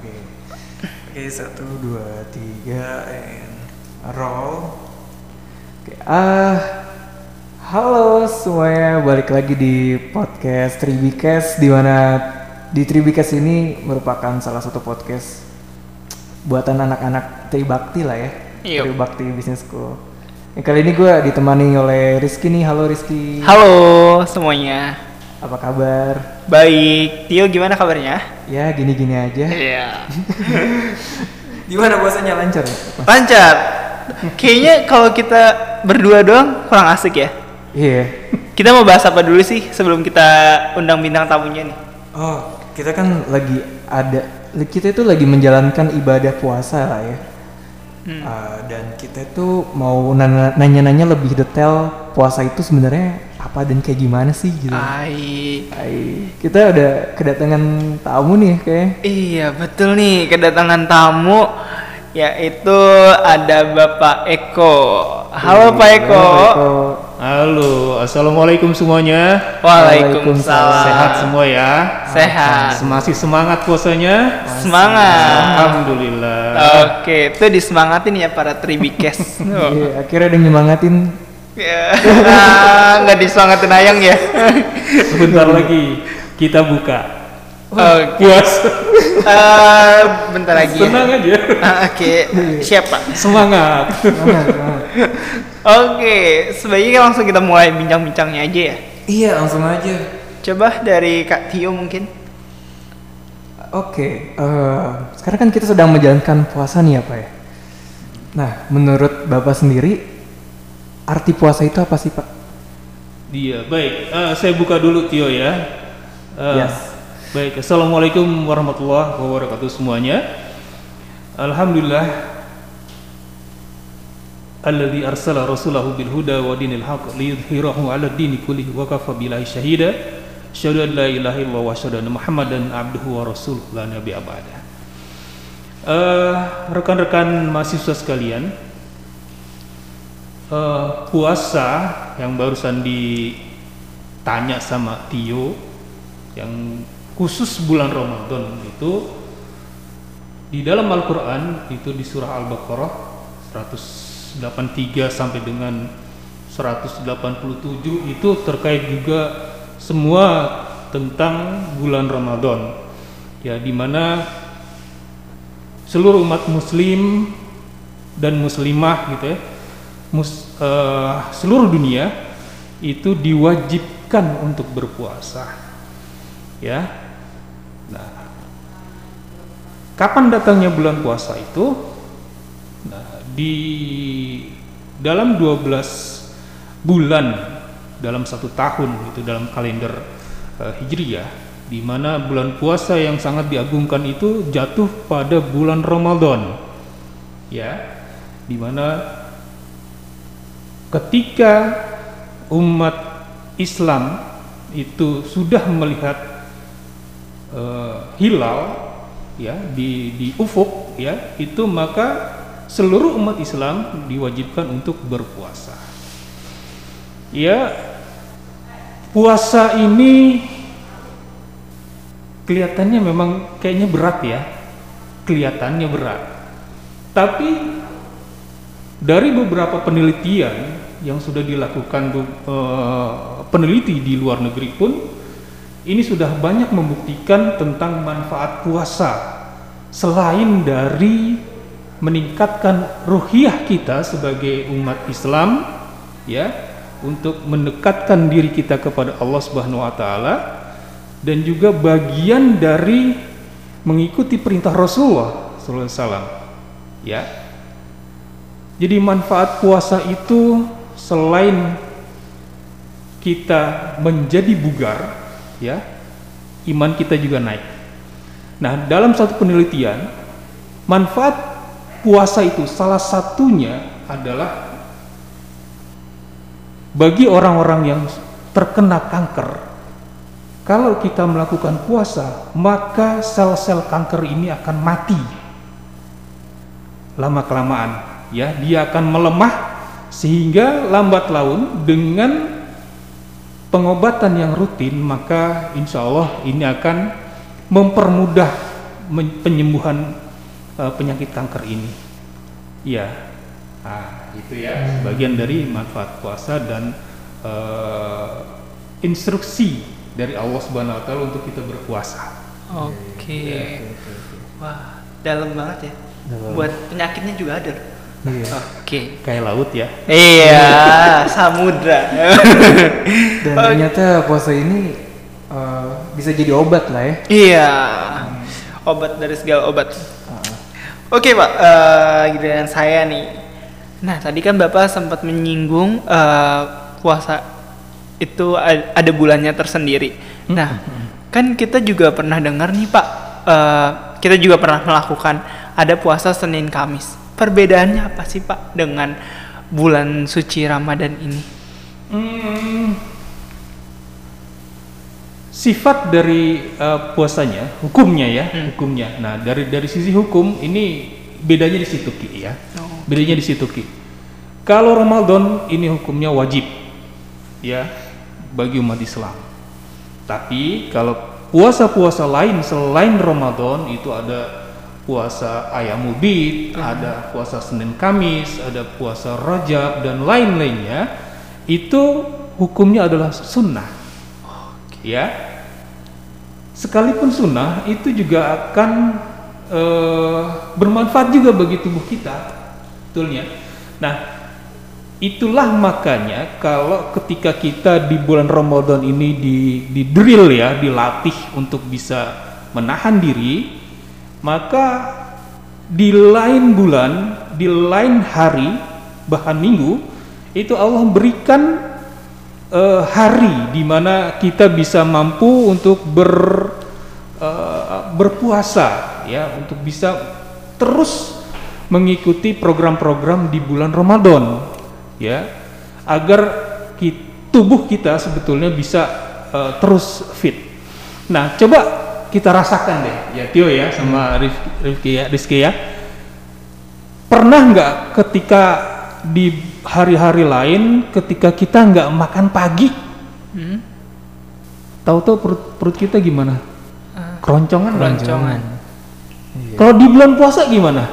Oke. Oke, satu, dua, tiga, and roll. Oke, ah, halo semuanya, balik lagi di podcast Tribicast di mana di Tribicast ini merupakan salah satu podcast buatan anak-anak Tribakti lah ya. Iya. Tribakti Business School. Yang kali ini gue ditemani oleh Rizky nih, halo Rizky. Halo semuanya. Apa kabar? Baik, Tio gimana kabarnya? Ya gini-gini aja. Iya. Gimana puasanya lancar ya? Lancar. Kayaknya kalau kita berdua doang kurang asik ya. Iya. Kita mau bahas apa dulu sih sebelum kita undang bintang tamunya nih? Oh, kita kan lagi ada kita itu lagi menjalankan ibadah puasa lah ya. Hmm. Uh, dan kita itu mau nanya- nanya-nanya lebih detail puasa itu sebenarnya apa dan kayak gimana sih gitu. Ai. Hai, kita ada kedatangan tamu nih kayak. Iya betul nih kedatangan tamu yaitu ada Bapak Eko. Halo Pak Eko. Halo, assalamualaikum semuanya. Waalaikumsalam. Sehat semua ya. Sehat. Masih semangat puasanya? Semangat. Alhamdulillah. Oke, itu disemangatin ya para Tribikes. Oh. Iya, akhirnya ada yang nyemangatin. Ya, nggak disemangatin ayang ya. Sebentar lagi kita buka. Oke, Puas. Eh, bentar lagi. ya. Senang aja. Ah, Oke, siapa? Semangat. Semangat, semangat. Oke, sebaiknya langsung kita mulai bincang-bincangnya aja ya. iya, langsung aja. Coba dari Kak Tio mungkin. Oke, eh, sekarang kan kita sedang menjalankan puasa nih ya Pak ya. Nah, menurut Bapak sendiri, arti puasa itu apa sih Pak? Dia baik. Eh, saya buka dulu Tio ya. Eh, Yes. Baik. Assalamualaikum warahmatullahi wabarakatuh semuanya. Alhamdulillah. Alladzi arsala rasulahu bil huda wa dinil haqq liyudhhirahu 'ala dini kullihi wa kafa billahi syahida. Asyhadu an la ilaha illallah wa asyhadu anna Muhammadan abduhu wa rasuluh la nabiyya ba'da. Eh, rekan-rekan mahasiswa sekalian, eh, puasa yang barusan ditanya sama Tio yang khusus bulan Ramadan itu di dalam Al-Qur'an itu di surah Al-Baqarah 183 sampai dengan 187 itu terkait juga semua tentang bulan Ramadan. Ya di mana seluruh umat muslim dan muslimah gitu ya mus- eh, seluruh dunia itu diwajibkan untuk berpuasa. Ya nah kapan datangnya bulan puasa itu? Nah di dalam 12 bulan dalam satu tahun itu dalam kalender eh, hijriyah di mana bulan puasa yang sangat diagungkan itu jatuh pada bulan Ramadan. Ya di mana ketika umat Islam itu sudah melihat eh, hilal ya di di ufuk ya itu maka seluruh umat Islam diwajibkan untuk berpuasa. Ya puasa ini kelihatannya memang kayaknya berat ya kelihatannya berat. Tapi dari beberapa penelitian yang sudah dilakukan eh, peneliti di luar negeri pun ini sudah banyak membuktikan tentang manfaat puasa selain dari meningkatkan ruhiyah kita sebagai umat Islam ya untuk mendekatkan diri kita kepada Allah Subhanahu wa taala dan juga bagian dari mengikuti perintah Rasulullah sallallahu alaihi wasallam ya. Jadi manfaat puasa itu selain kita menjadi bugar ya iman kita juga naik. Nah dalam satu penelitian manfaat puasa itu salah satunya adalah bagi orang-orang yang terkena kanker kalau kita melakukan puasa maka sel-sel kanker ini akan mati. Lama kelamaan ya dia akan melemah sehingga lambat laun dengan pengobatan yang rutin maka insya Allah ini akan mempermudah penyembuhan eh, penyakit kanker ini. Ya, nah, itu ya bagian dari manfaat puasa dan eh, instruksi dari Allah Subhanahu Wa Taala untuk kita berpuasa. Oke. Wah, dalam banget ya. Dalam. Buat penyakitnya juga ada. Iya. Oke. Kayak laut ya. Iya, samudra. Dan ternyata puasa ini eh, bisa jadi obat lah ya. iya. Obat dari segala obat. Ah, Oke pak, eh giliran saya nih. Nah tadi kan bapak sempat menyinggung eh, puasa itu ada bulannya tersendiri. Nah kan kita juga pernah dengar nih pak, eh, kita juga pernah melakukan ada puasa Senin Kamis. Perbedaannya apa sih pak dengan bulan suci Ramadan ini? Hmm, sifat dari eh, puasanya, hukumnya ya, hukumnya. Nah, dari dari sisi hukum ini bedanya di situ Ki ya. Oh. Bedanya di situ Ki. Kalau Ramadan ini hukumnya wajib ya bagi umat Islam. Tapi kalau puasa-puasa lain selain Ramadan itu ada puasa ayam bid, ada puasa Senin Kamis, ada puasa Rajab dan lain-lainnya itu hukumnya adalah sunnah. Ya, sekalipun sunnah itu juga akan eh, bermanfaat juga bagi tubuh kita, betulnya. Nah, itulah makanya kalau ketika kita di bulan Ramadan ini di, di drill ya, dilatih untuk bisa menahan diri, maka di lain bulan, di lain hari, bahkan minggu, itu Allah berikan eh, hari di mana kita bisa mampu untuk ber eh, berpuasa ya untuk bisa terus mengikuti program-program di bulan Ramadan ya agar ki- tubuh kita sebetulnya bisa eh, terus fit. Nah, coba kita rasakan deh ya Tio ya sama Rif- Rifki ya Rizky ya. Pernah nggak ketika di hari-hari lain ketika kita nggak makan pagi, Hmm? tahu-tahu perut, perut kita gimana? Keroncongan kan? Keroncongan. Kalau di bulan puasa gimana?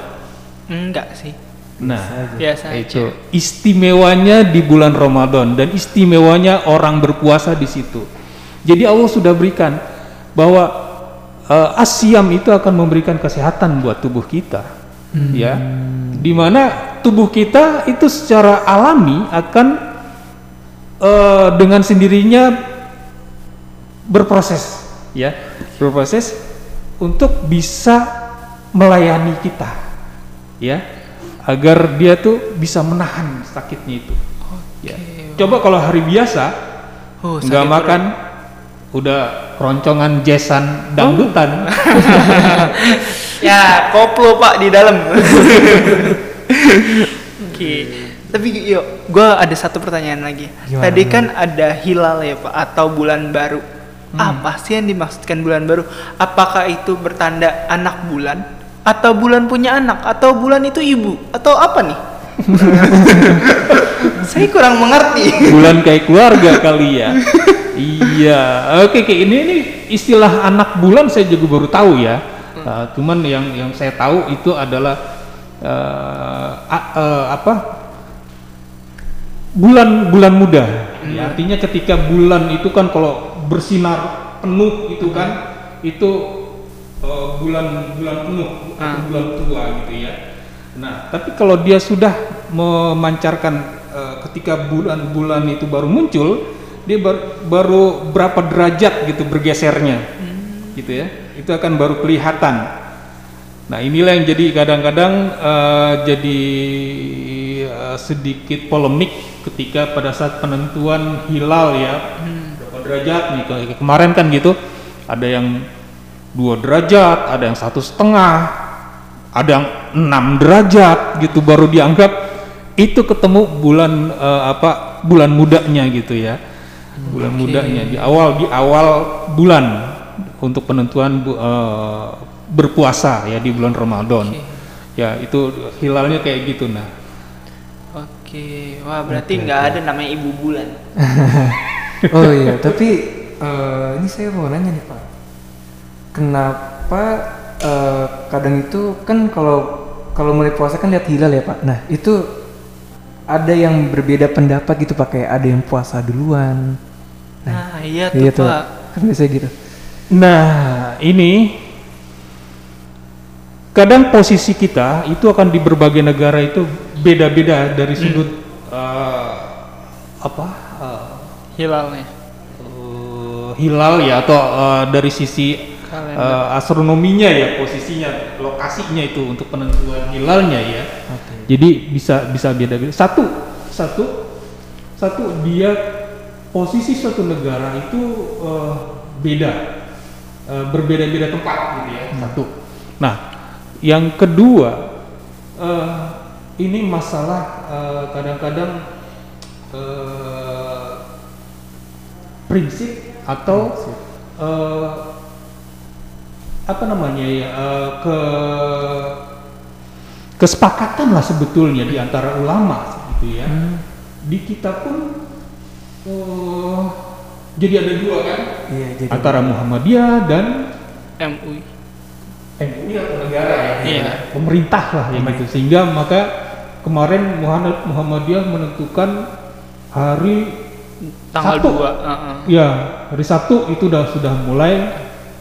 Enggak sih, Nah, biasa itu aja. istimewanya di bulan Ramadan dan istimewanya orang berpuasa di situ. Jadi Allah sudah berikan bahwa eh, asyam itu akan memberikan kesehatan buat tubuh kita, ya. Di mana tubuh kita itu secara alami akan eh, dengan sendirinya berproses, ya, berproses untuk bisa melayani kita, ya, agar dia tuh bisa menahan sakitnya itu. Ya. Coba kalau hari biasa Oh, nggak makan, udah keroncongan jesan dangdutan, Ya, koplo pak di dalam. Oke. Tapi yuk, gue ada satu pertanyaan lagi. Gimana, Tadi kan ada hilal ya pak, atau bulan baru. Apa sih yang dimaksudkan bulan baru? Apakah itu bertanda anak bulan, atau bulan punya anak, atau bulan itu ibu, atau apa nih? Saya kurang mengerti. bulan kayak keluarga kali ya. iya, oke, oke. Ini ini istilah anak bulan saya juga baru tahu ya. Uh, cuman yang yang saya tahu itu adalah uh, uh, apa? Bulan bulan muda. Ya, artinya ketika bulan itu kan kalau bersinar penuh itu kan itu uh, bulan bulan penuh atau bulan tua gitu ya. Nah, tapi kalau dia sudah memancarkan eh, ketika bulan-bulan itu baru muncul, dia bar- baru berapa derajat gitu bergesernya, gitu ya. Itu akan baru kelihatan. Nah, inilah yang jadi kadang-kadang eh, jadi eh, sedikit polemik ketika pada saat penentuan hilal ya, berapa derajat nih? Kayak kemarin kan gitu, ada yang dua derajat, ada yang satu setengah, ada yang 6 derajat gitu baru dianggap itu ketemu bulan eh, apa bulan mudanya gitu ya. Bulan mudanya di awal di awal bulan untuk penentuan bu- eh, berpuasa ya di bulan Ramadan. Ya itu hilalnya kayak gitu nah. Oke, wah berarti nggak ada namanya ibu bulan. Oh iya, tapi eh, ini saya mau nanya nih Pak. Kenapa eh, kadang itu kan kalau kalau mulai puasa kan lihat hilal ya pak. Nah itu ada yang berbeda pendapat gitu pak kayak ada yang puasa duluan. Nah, iya tuh Iya tuh, Pak. Kan biasanya gitu. Nah, ini kadang posisi kita itu akan di berbagai negara itu beda-beda dari sudut eh, apa eh, Hilalnya. eh, hilal ya atau eh, dari sisi Kalender. eh, astronominya ya posisinya lokasinya itu untuk penentuan hilalnya ya. Oke. Jadi bisa bisa beda-beda. Satu satu satu dia posisi suatu negara itu eh, beda Eh, berbeda-beda tempat gitu ya satu. Nah yang kedua eh, ini masalah kadang-kadang eh, prinsip atau eh, apa namanya ya eh, ke kesepakatan lah sebetulnya di antara ulama gitu ya Hmm. di kita pun eh, jadi ada dua kan Iya jadi. antara Muhammadiyah dan MUI. MUI atau negara ya Iya. pemerintah lah ya gitu sehingga maka kemarin Muhammad Muhammadiyah menentukan hari Tanggal Sabtu. 2. heeh. ya hari Sabtu itu sudah sudah mulai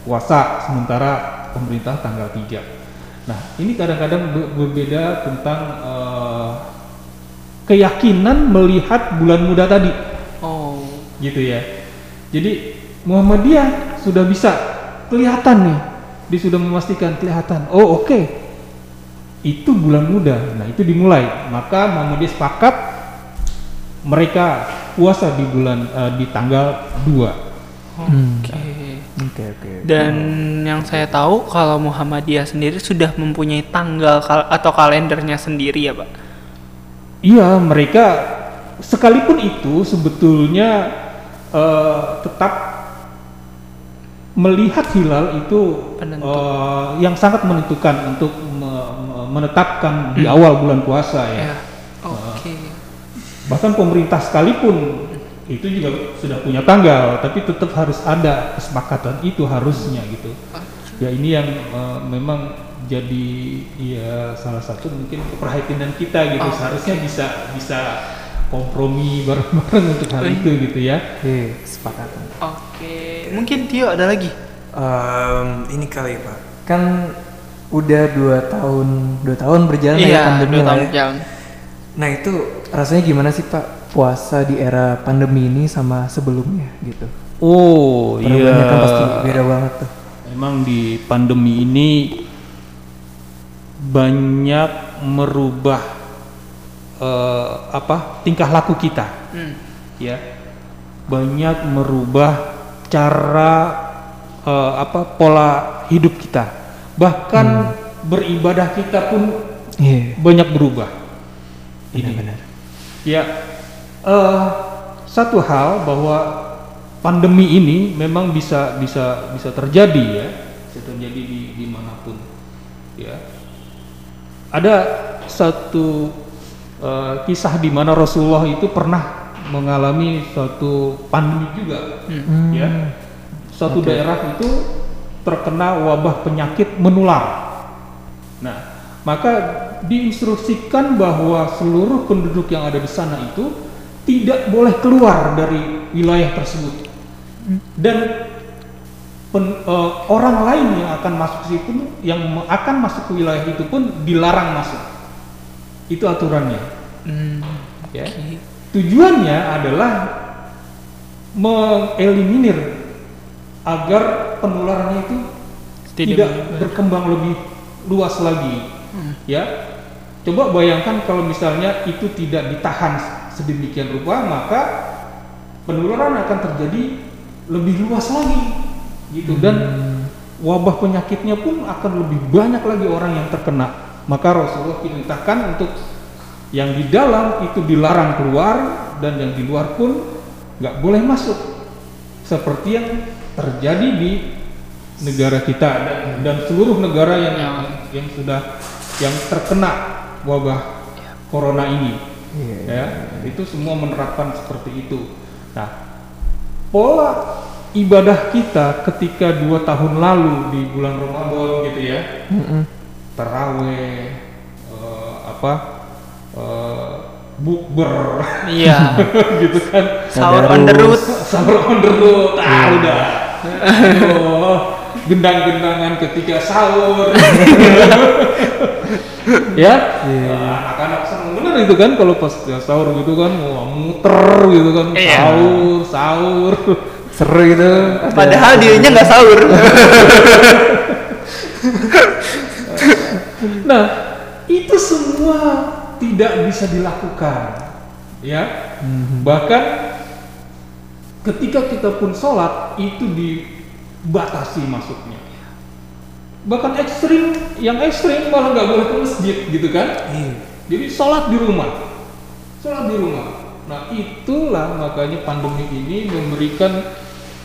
puasa sementara pemerintah tanggal 3 nah ini kadang-kadang be- berbeda tentang eh, keyakinan melihat bulan muda tadi Oh. gitu ya. Jadi Muhammadiyah sudah bisa kelihatan nih, dia sudah memastikan kelihatan. Oh oke, itu bulan muda. Nah itu dimulai. Maka Muhammadiyah sepakat mereka puasa di bulan eh, di tanggal 2 Hmm. Oke. Oke oke. Dan yang saya tahu kalau Muhammadiyah sendiri sudah mempunyai tanggal kal- atau kalendernya sendiri ya, Pak. Iya, mereka sekalipun itu sebetulnya eh, tetap melihat hilal itu Penentu. eh, yang sangat menentukan untuk me- me- menetapkan di awal bulan puasa ya. Ya. Oke. Bahkan pemerintah sekalipun itu juga sudah punya tanggal, tapi tetap harus ada kesepakatan itu harusnya gitu. Ya ini yang eh, memang jadi ya salah satu mungkin keprihatinan kita gitu. Oh, Seharusnya bisa bisa kompromi bareng-bareng untuk hal itu gitu ya. Oke, kesepakatan. Oke. Mungkin Tio ada lagi? Em, ini kali pak. Kan udah dua tahun dua tahun berjalan ya iya, pandemi dua tahun ya. jalan. Nah itu rasanya gimana sih pak puasa di era pandemi ini sama sebelumnya gitu? Oh Perubahannya kan pasti beda banget tuh. Memang di pandemi ini banyak merubah eh, apa tingkah laku kita, Hmm. ya banyak merubah cara eh, apa pola hidup kita, bahkan beribadah kita pun Iya. banyak berubah. Ini. Benar-benar. Ya, eh, satu hal bahwa pandemi ini memang bisa bisa bisa terjadi ya, bisa terjadi di di mana pun. Ya, ada satu eh, kisah di mana Rasulullah itu pernah mengalami suatu pandemi juga, Hmm. ya. Suatu daerah itu terkena wabah penyakit menular. Nah, maka diinstruksikan bahwa seluruh penduduk yang ada di sana itu tidak boleh keluar dari wilayah tersebut. Dan pen- eh, orang lain yang akan masuk ke situ yang akan masuk ke wilayah itu pun dilarang masuk. Itu aturannya, Hmm. ya. Oke. Tujuannya adalah mengeliminir agar penularannya itu Tidak tidak, berkembang lebih luas lagi. Ya. Coba bayangkan kalau misalnya itu tidak ditahan sedemikian rupa, maka penularan akan terjadi lebih luas lagi. Gitu dan wabah penyakitnya pun akan lebih banyak lagi orang yang terkena. Maka Rasulullah perintahkan untuk yang di dalam itu dilarang keluar dan yang di luar pun nggak boleh masuk. Seperti yang terjadi di negara kita dan, dan seluruh negara yang, yang yang sudah yang terkena wabah corona ini Iya. ya itu semua menerapkan seperti itu. Nah pola ibadah kita ketika dua tahun lalu di bulan Ramadan gitu ya, Mm-mm. teraweh, eh, apa, eh, bukber, Iya. gitu kan, Sahur on the road. sahur on the road, ah udah, Aduh, gendang-gendangan ketika sahur, ya, seneng bener itu kan kalau pas ya sahur gitu kan, wah muter gitu kan, Iya. sahur, sahur. Seru gitu. Ada- Padahal dirinya nggak sahur. Nah, itu semua tidak bisa dilakukan, ya. Bahkan ketika kita pun sholat itu dibatasi masuknya. Bahkan ekstrim, yang ekstrim malah nggak boleh ke masjid gitu kan? Iya. Jadi sholat di rumah, sholat di rumah. Nah itulah makanya pandemi ini memberikan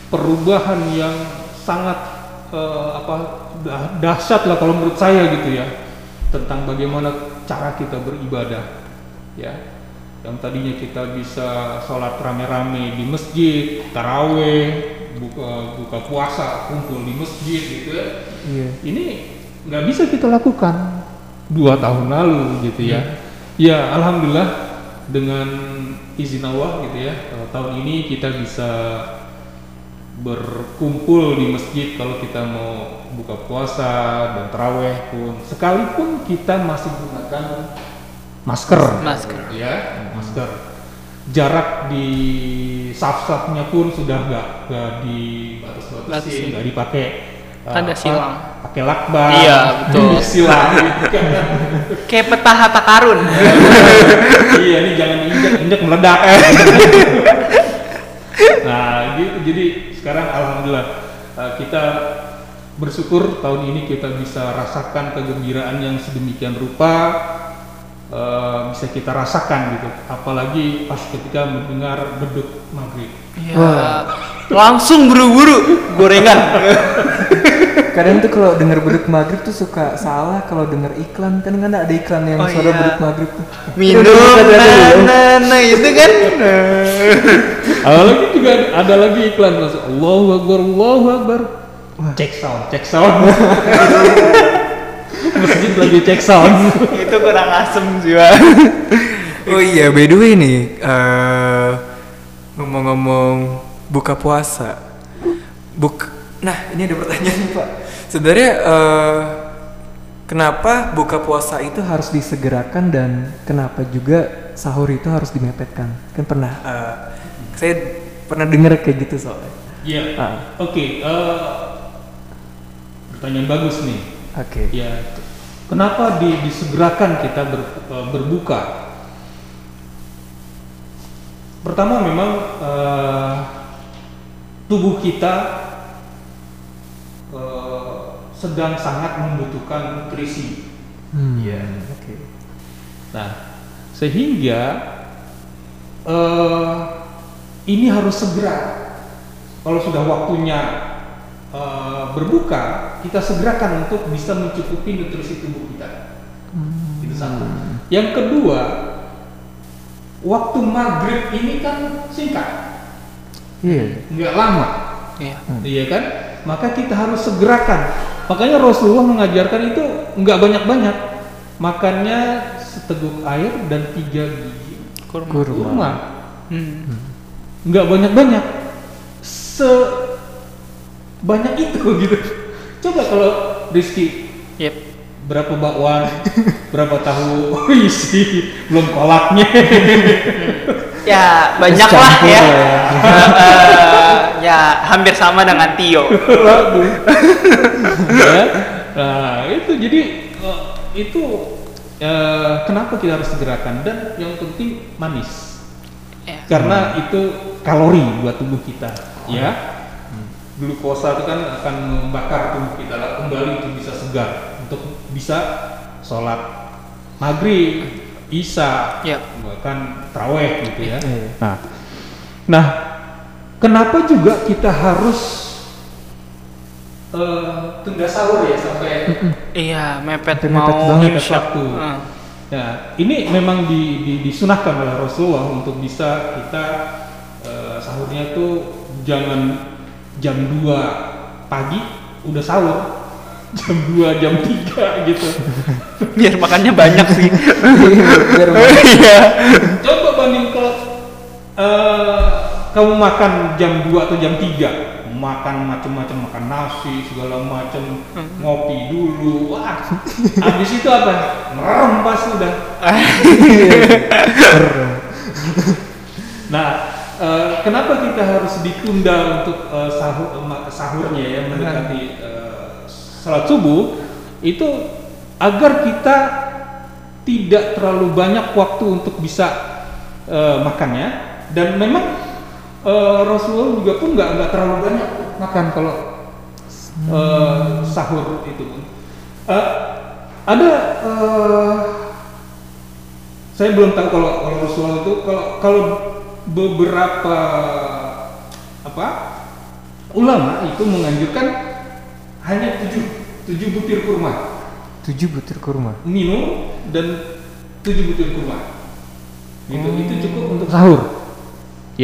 perubahan yang sangat eh, apa dah- dahsyat lah kalau menurut saya gitu ya tentang bagaimana cara kita beribadah ya yang tadinya kita bisa sholat rame-rame di masjid taraweh buka buka puasa kumpul di masjid gitu ya Iya. ini nggak bisa kita lakukan dua tahun lalu gitu ya. Ya alhamdulillah dengan izin Allah gitu ya tahun ini kita bisa berkumpul di masjid kalau kita mau buka puasa dan teraweh pun sekalipun kita masih gunakan masker Masker. ya masker jarak di saf-safnya pun sudah nggak nggak Batasin. nggak dipakai Tanda silang. pakai lakban Iya, betul. silang. Kayak peta harta karun. iya ini jangan injek injek meledak nah gitu jadi sekarang alhamdulillah eh, kita bersyukur tahun ini kita bisa rasakan kegembiraan yang sedemikian rupa eh, bisa kita rasakan gitu apalagi pas ketika mendengar beduk maghrib Ya, langsung buru-buru gorengan. Kadang tuh kalau denger beduk maghrib tuh suka salah kalau denger iklan kan kan ada iklan yang Oh, suara iya. beduk maghrib tuh. Minum, nah, nah, nah, itu kan. apalagi juga ada lagi iklan masuk Allahu Akbar Allahu Akbar cek sound cek sound masjid lagi cek sound itu kurang asem sih, Pak. Oh iya, by the way nih, eh, ngomong-ngomong buka puasa, buk, nah ini ada pertanyaan nih pak. Sebenarnya eh, kenapa buka puasa itu harus disegerakan dan kenapa juga sahur itu harus dimepetkan? Kan pernah, eh, saya pernah dengar kayak gitu soalnya. Iya. Ah. Oke. eh, pertanyaan bagus nih. Oke. Ya. Kenapa di, disegerakan kita ber- eh, berbuka? Pertama memang eh, tubuh kita sedang sangat membutuhkan nutrisi. Hmm, Iya. Oke. Nah, sehingga eh, ini harus segera. Kalau sudah waktunya eh, berbuka, kita segerakan untuk bisa mencukupi nutrisi tubuh kita. Itu satu. Yang kedua, waktu maghrib ini kan singkat, Iya. nggak lama, Iya. iya kan? Maka kita harus segerakan. Makanya Rasulullah mengajarkan itu nggak banyak-banyak, makannya seteguk air dan tiga biji Kurma. Kurma. kurma Hmm. nggak banyak banyak se banyak itu gitu coba kalau Rizky Yep. berapa bakwan berapa tahu isi belum kolaknya Ya, banyak lah campur ya. lah ya. Ya, hampir sama dengan Tio. Waduh. ya. nah itu jadi eh, itu eh, kenapa kita harus segerakan dan yang penting manis Ya. karena itu kalori buat tubuh kita ya glukosa itu kan akan membakar tubuh kita lah, kembali untuk bisa segar untuk bisa sholat maghrib isya Ya. bahkan traweh gitu ya Iya. nah nah kenapa juga kita harus eh, tunda sahur ya sampai Iya, mepet Mepet mau banget imsyak. waktu. Heeh. Ya, ini memang di, di- disunahkan oleh Rasulullah untuk bisa kita eh, sahurnya itu jangan jam 2 pagi udah sahur jam 2 jam 3 gitu Biar makannya banyak sih. Biar Iya. coba banding kalau eh, kamu makan jam 2 atau jam 3 makan macam-macam makan nasi segala macam. Ngopi dulu. Wah. Habis itu apa? Merem sudah nah eh, kenapa kita harus ditunda untuk eh, sahur eh, sahurnya ya mendekati eh, salat subuh? Itu agar kita tidak terlalu banyak waktu untuk bisa eh, makannya dan memang eh, Rasulullah juga pun nggak nggak terlalu banyak makan kalau eh, sahur itu pun Eh, ada eh, saya belum tahu kalau kalau Rasulullah itu kalau kalau beberapa apa ulama itu menganjurkan hanya tujuh tujuh butir kurma tujuh butir kurma. minum dan tujuh butir kurma gitu Oh. itu cukup untuk sahur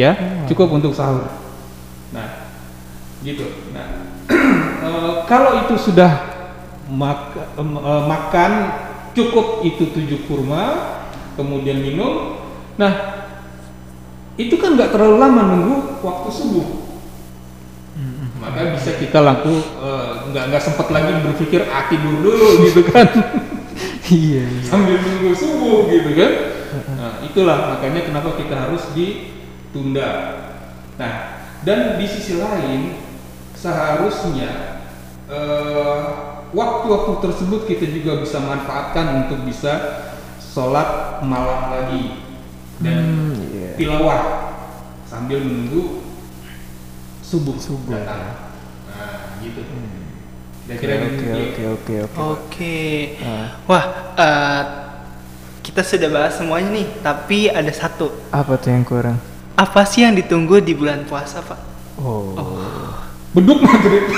ya cukup untuk sahur. Nah gitu. Nah eh, kalau itu sudah mak- eh, makan cukup itu tujuh kurma kemudian minum. Nah itu kan nggak terlalu lama nunggu waktu subuh. Maka bisa kita laku eh, nggak nggak sempat lagi berpikir ah tidur dulu gitu kan. Iya. iya. sambil nunggu subuh gitu kan. Nah itulah makanya kenapa kita harus ditunda nah dan di sisi lain seharusnya eh, waktu-waktu tersebut kita juga bisa manfaatkan untuk bisa sholat malam lagi dan Hmm, iya. tilawah sambil menunggu subuh Subuh, datang nah gitu Oke kira-kira oke oke oke oke. Oke. Ah. Wah, eh, kita sudah bahas semuanya nih, tapi ada satu. Apa tuh yang kurang? Apa sih yang ditunggu di bulan puasa, Pak? Oh. beduk maghrib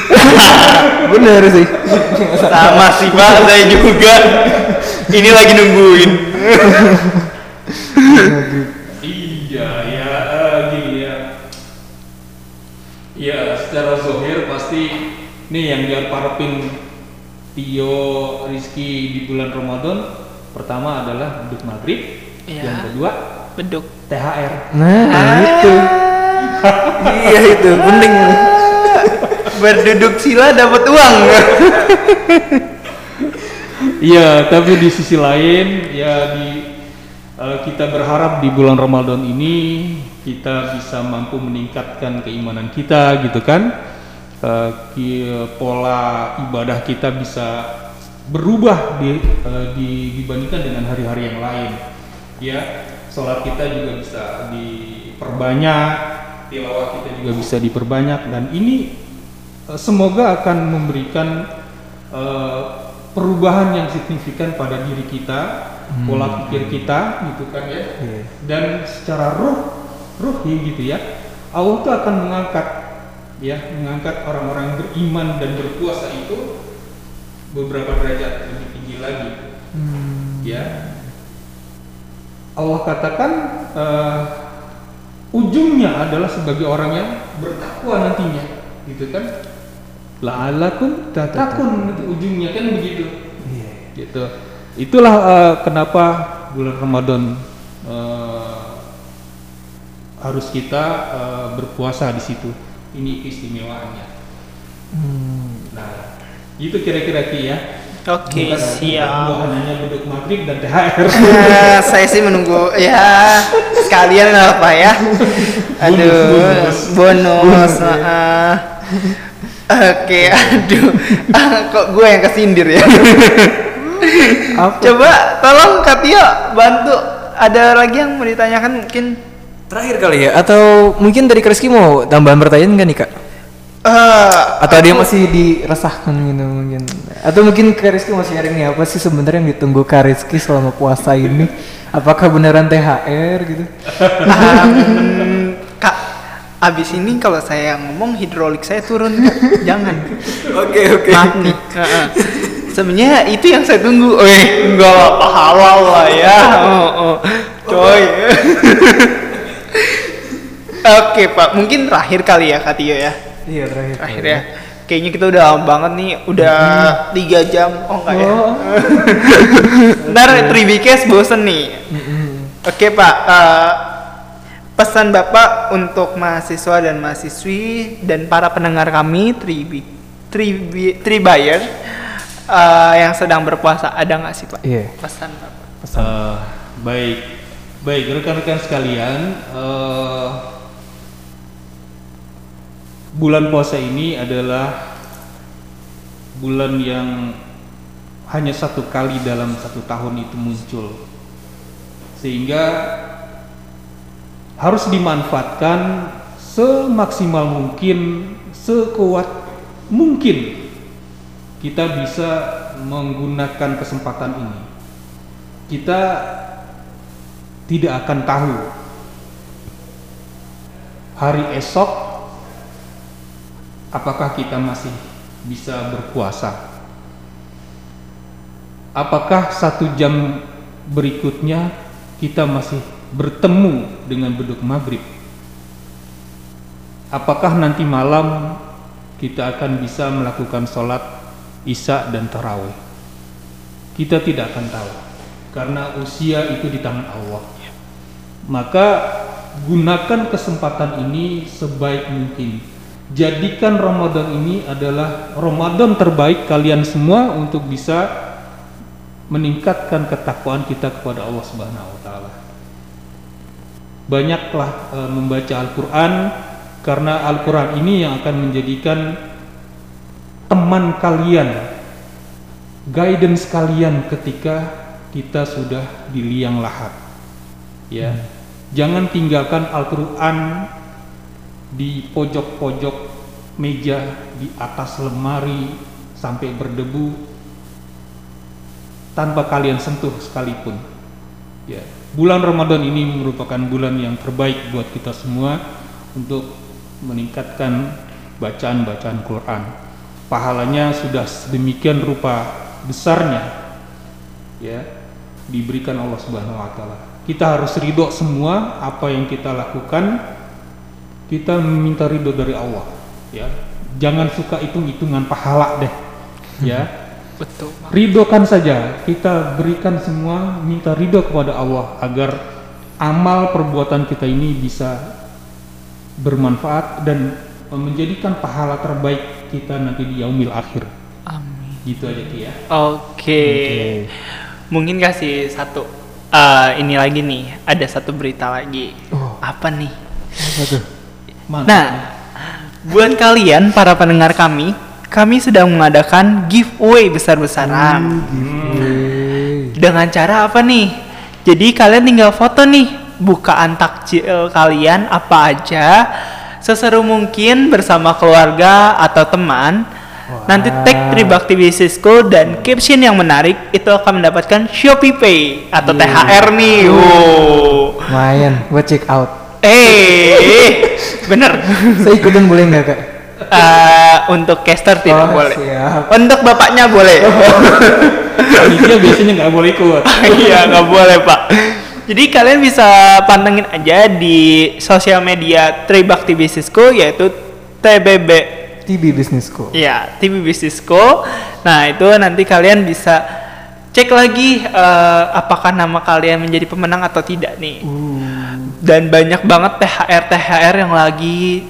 Bener sih. Sama sih, Pak. Saya juga. Ini lagi nungguin. Iya, ya eh, gini ya. Ya, secara zohir pasti nih yang diharapin Tio Rizky di bulan Ramadan pertama adalah beduk maghrib, Iya. yang kedua Beduk. THR. Nah, itu. iya itu penting. Berduduk sila dapat uang. Iya, tapi di sisi lain ya di eh, kita berharap di bulan Ramadan ini kita bisa mampu meningkatkan keimanan kita gitu kan. Eh, ki- pola ibadah kita bisa berubah di, eh, di- dibandingkan dengan hari-hari yang lain. Ya, sholat kita juga bisa diperbanyak, tilawah kita juga bisa diperbanyak dan ini eh, semoga akan memberikan eh, perubahan yang signifikan pada diri kita, pola pikir kita, gitu kan ya. Iya. Dan secara ruh, ruhi gitu ya, Allah tuh akan mengangkat, ya, mengangkat orang-orang beriman dan berpuasa itu beberapa derajat lebih tinggi lagi, Hmm. ya. Allah katakan eh, ujungnya adalah sebagai orang yang bertakwa nantinya, gitu kan? La'alakum tatakun itu ujungnya kan begitu Iya. gitu itulah eh, kenapa bulan Ramadan eh, harus kita eh, berpuasa di situ ini istimewaannya Hmm. nah itu kira-kira Ki ya Oke, Bukan- siap. bukan hanya beduk maghrib dan THR Eh, saya sih menunggu ya sekalian apa ya. Aduh, bonus. ah. Oke, aduh. Ah, kok gue yang kesindir ya? Apa? Coba tolong Kak Tio bantu. Ada lagi yang mau ditanyakan mungkin? Terakhir kali ya atau mungkin dari Kreski mau tambahan pertanyaan nggak nih kak? Eh, Atau dia masih diresahkan gitu mungkin? Atau mungkin Kak Rizky masih sharing nih apa sih sebenarnya yang ditunggu Kak Rizky selama puasa ini? Apakah beneran THR gitu? um, Kak, abis ini kalau saya ngomong hidrolik saya turun Kak. Jangan. Oke oke. Maaf nih. Heeh. Sebenarnya itu yang saya tunggu. Eh, enggak apa halal lah ya. Oh, oh. Coy. Oke, Pak. Mungkin terakhir kali ya, Kak Tio ya. Iya terakhir. Terakhir ya. Kayaknya kita udah lama banget nih, udah tiga jam. Oh enggak ya? Oh. Ntar 3BKS bosen nih. Oke Pak, eh, pesan Bapak untuk mahasiswa dan mahasiswi dan para pendengar kami 3B, 3B, 3 buyer eh, yang sedang berpuasa ada nggak sih Pak? Iya. Pesan Bapak. Eh, baik, baik rekan-rekan sekalian, eh, bulan puasa ini adalah bulan yang hanya satu kali dalam satu tahun itu muncul, sehingga harus dimanfaatkan semaksimal mungkin, sekuat mungkin kita bisa menggunakan kesempatan ini. Kita tidak akan tahu hari esok apakah kita masih bisa berpuasa apakah satu jam berikutnya kita masih bertemu dengan beduk maghrib apakah nanti malam kita akan bisa melakukan sholat isya dan tarawih kita tidak akan tahu karena usia itu di tangan Allah. Maka gunakan kesempatan ini sebaik mungkin. Jadikan Ramadan ini adalah Ramadan terbaik kalian semua untuk bisa meningkatkan ketakwaan kita kepada Allah Subhanahu wa taala. Banyaklah e, membaca Al-Qur'an karena Al-Qur'an ini yang akan menjadikan teman kalian guidance kalian ketika kita sudah di liang lahat. Ya. Jangan tinggalkan Al-Qur'an di pojok-pojok meja, di atas lemari sampai berdebu tanpa kalian sentuh sekalipun. Ya. Bulan Ramadan ini merupakan bulan yang terbaik buat kita semua untuk meningkatkan bacaan-bacaan Quran. Pahalanya sudah sedemikian rupa besarnya ya diberikan Allah Subhanahu wa taala. Kita harus ridho semua apa yang kita lakukan. Kita meminta ridho dari Allah, ya. Jangan suka hitung-hitungan pahala deh. Ya. Betul. Ridhokan saja. Kita berikan semua minta ridho kepada Allah agar amal perbuatan kita ini bisa bermanfaat dan menjadikan pahala terbaik kita nanti di yaumil akhir. Amin. Gitu aja Ki ya. Oke. Mungkin kasih satu eh, ini lagi nih, ada satu berita lagi. Oh. Apa nih? Apa tuh? Mantap. Nah, buat kalian para pendengar kami, kami sedang mengadakan giveaway besar-besaran. Giveaway. Dengan cara apa nih? Jadi kalian tinggal foto nih bukaan takjil kalian apa aja seseru mungkin bersama keluarga atau teman. Nanti tag Tribakti Business School dan caption yang menarik itu akan mendapatkan Shopee Pay atau Iya. THR nih. Wow. Lumayan, buat check out. Eh, bener. Saya ikutan boleh nggak kak? Eh, untuk caster tidak Oh, boleh. siap. Untuk bapaknya boleh. Panitia biasanya nggak boleh ikut. Iya nggak boleh pak. Jadi kalian bisa pantengin aja di sosial media Tribakti Business School yaitu TBB. TB Business School. Ya, TB Business School. Nah itu nanti kalian bisa cek lagi eh, apakah nama kalian menjadi pemenang atau tidak nih. Dan banyak banget THR THR yang lagi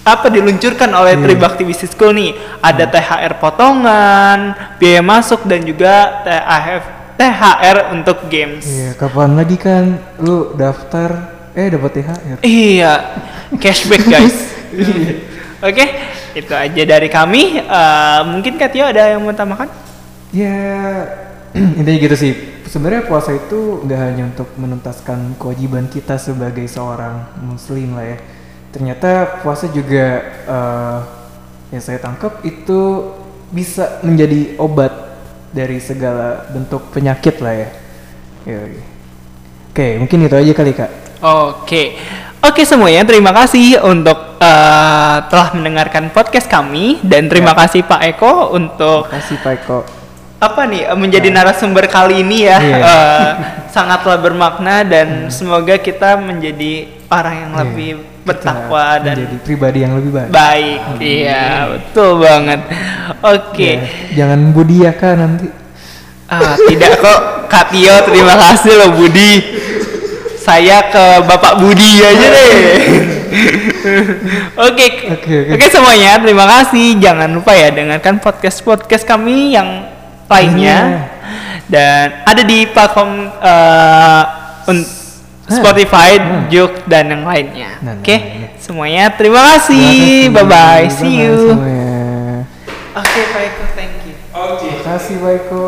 apa diluncurkan oleh Iya. Tribakti Business School nih. Ada THR potongan, biaya masuk dan juga THR THR untuk games. Iya, kapan lagi kan lu daftar eh dapat THR. Iya, cashback guys. Oke, itu aja dari kami. Eh, mungkin Katio ada yang mau tambahkan? Ya intinya gitu sih. Sebenarnya puasa itu nggak hanya untuk menuntaskan kewajiban kita sebagai seorang muslim lah ya. Ternyata puasa juga eh, yang saya tangkap itu bisa menjadi obat dari segala bentuk penyakit lah ya. Yoi. Oke, mungkin itu aja kali kak. Oke, oke semuanya. Terima kasih untuk eh, telah mendengarkan podcast kami dan terima kasih Pak Eko untuk Terima kasih Pak Eko. Apa nih eh, menjadi narasumber kali ini ya. Iya. Eh, sangatlah bermakna dan semoga kita menjadi orang yang Iya. lebih bertakwa kita dan menjadi pribadi yang lebih baik. baik. Iya, betul banget. Oke. Ya, jangan budiaka nanti. Ah, tidak kok Kak Tio, terima kasih loh Budi. Saya ke Bapak Budi aja deh. Oke. Oke, oke. Semuanya, terima kasih. Jangan lupa ya dengarkan podcast-podcast kami yang lainnya. Iya. Dan ada di platform un- Spotify, Hmm. Juk dan yang lainnya. Oke, yang lainnya. semuanya terima kasih. Bye bye. See you. Oke, Pak Eko, thank you. Terima kasih Baiko.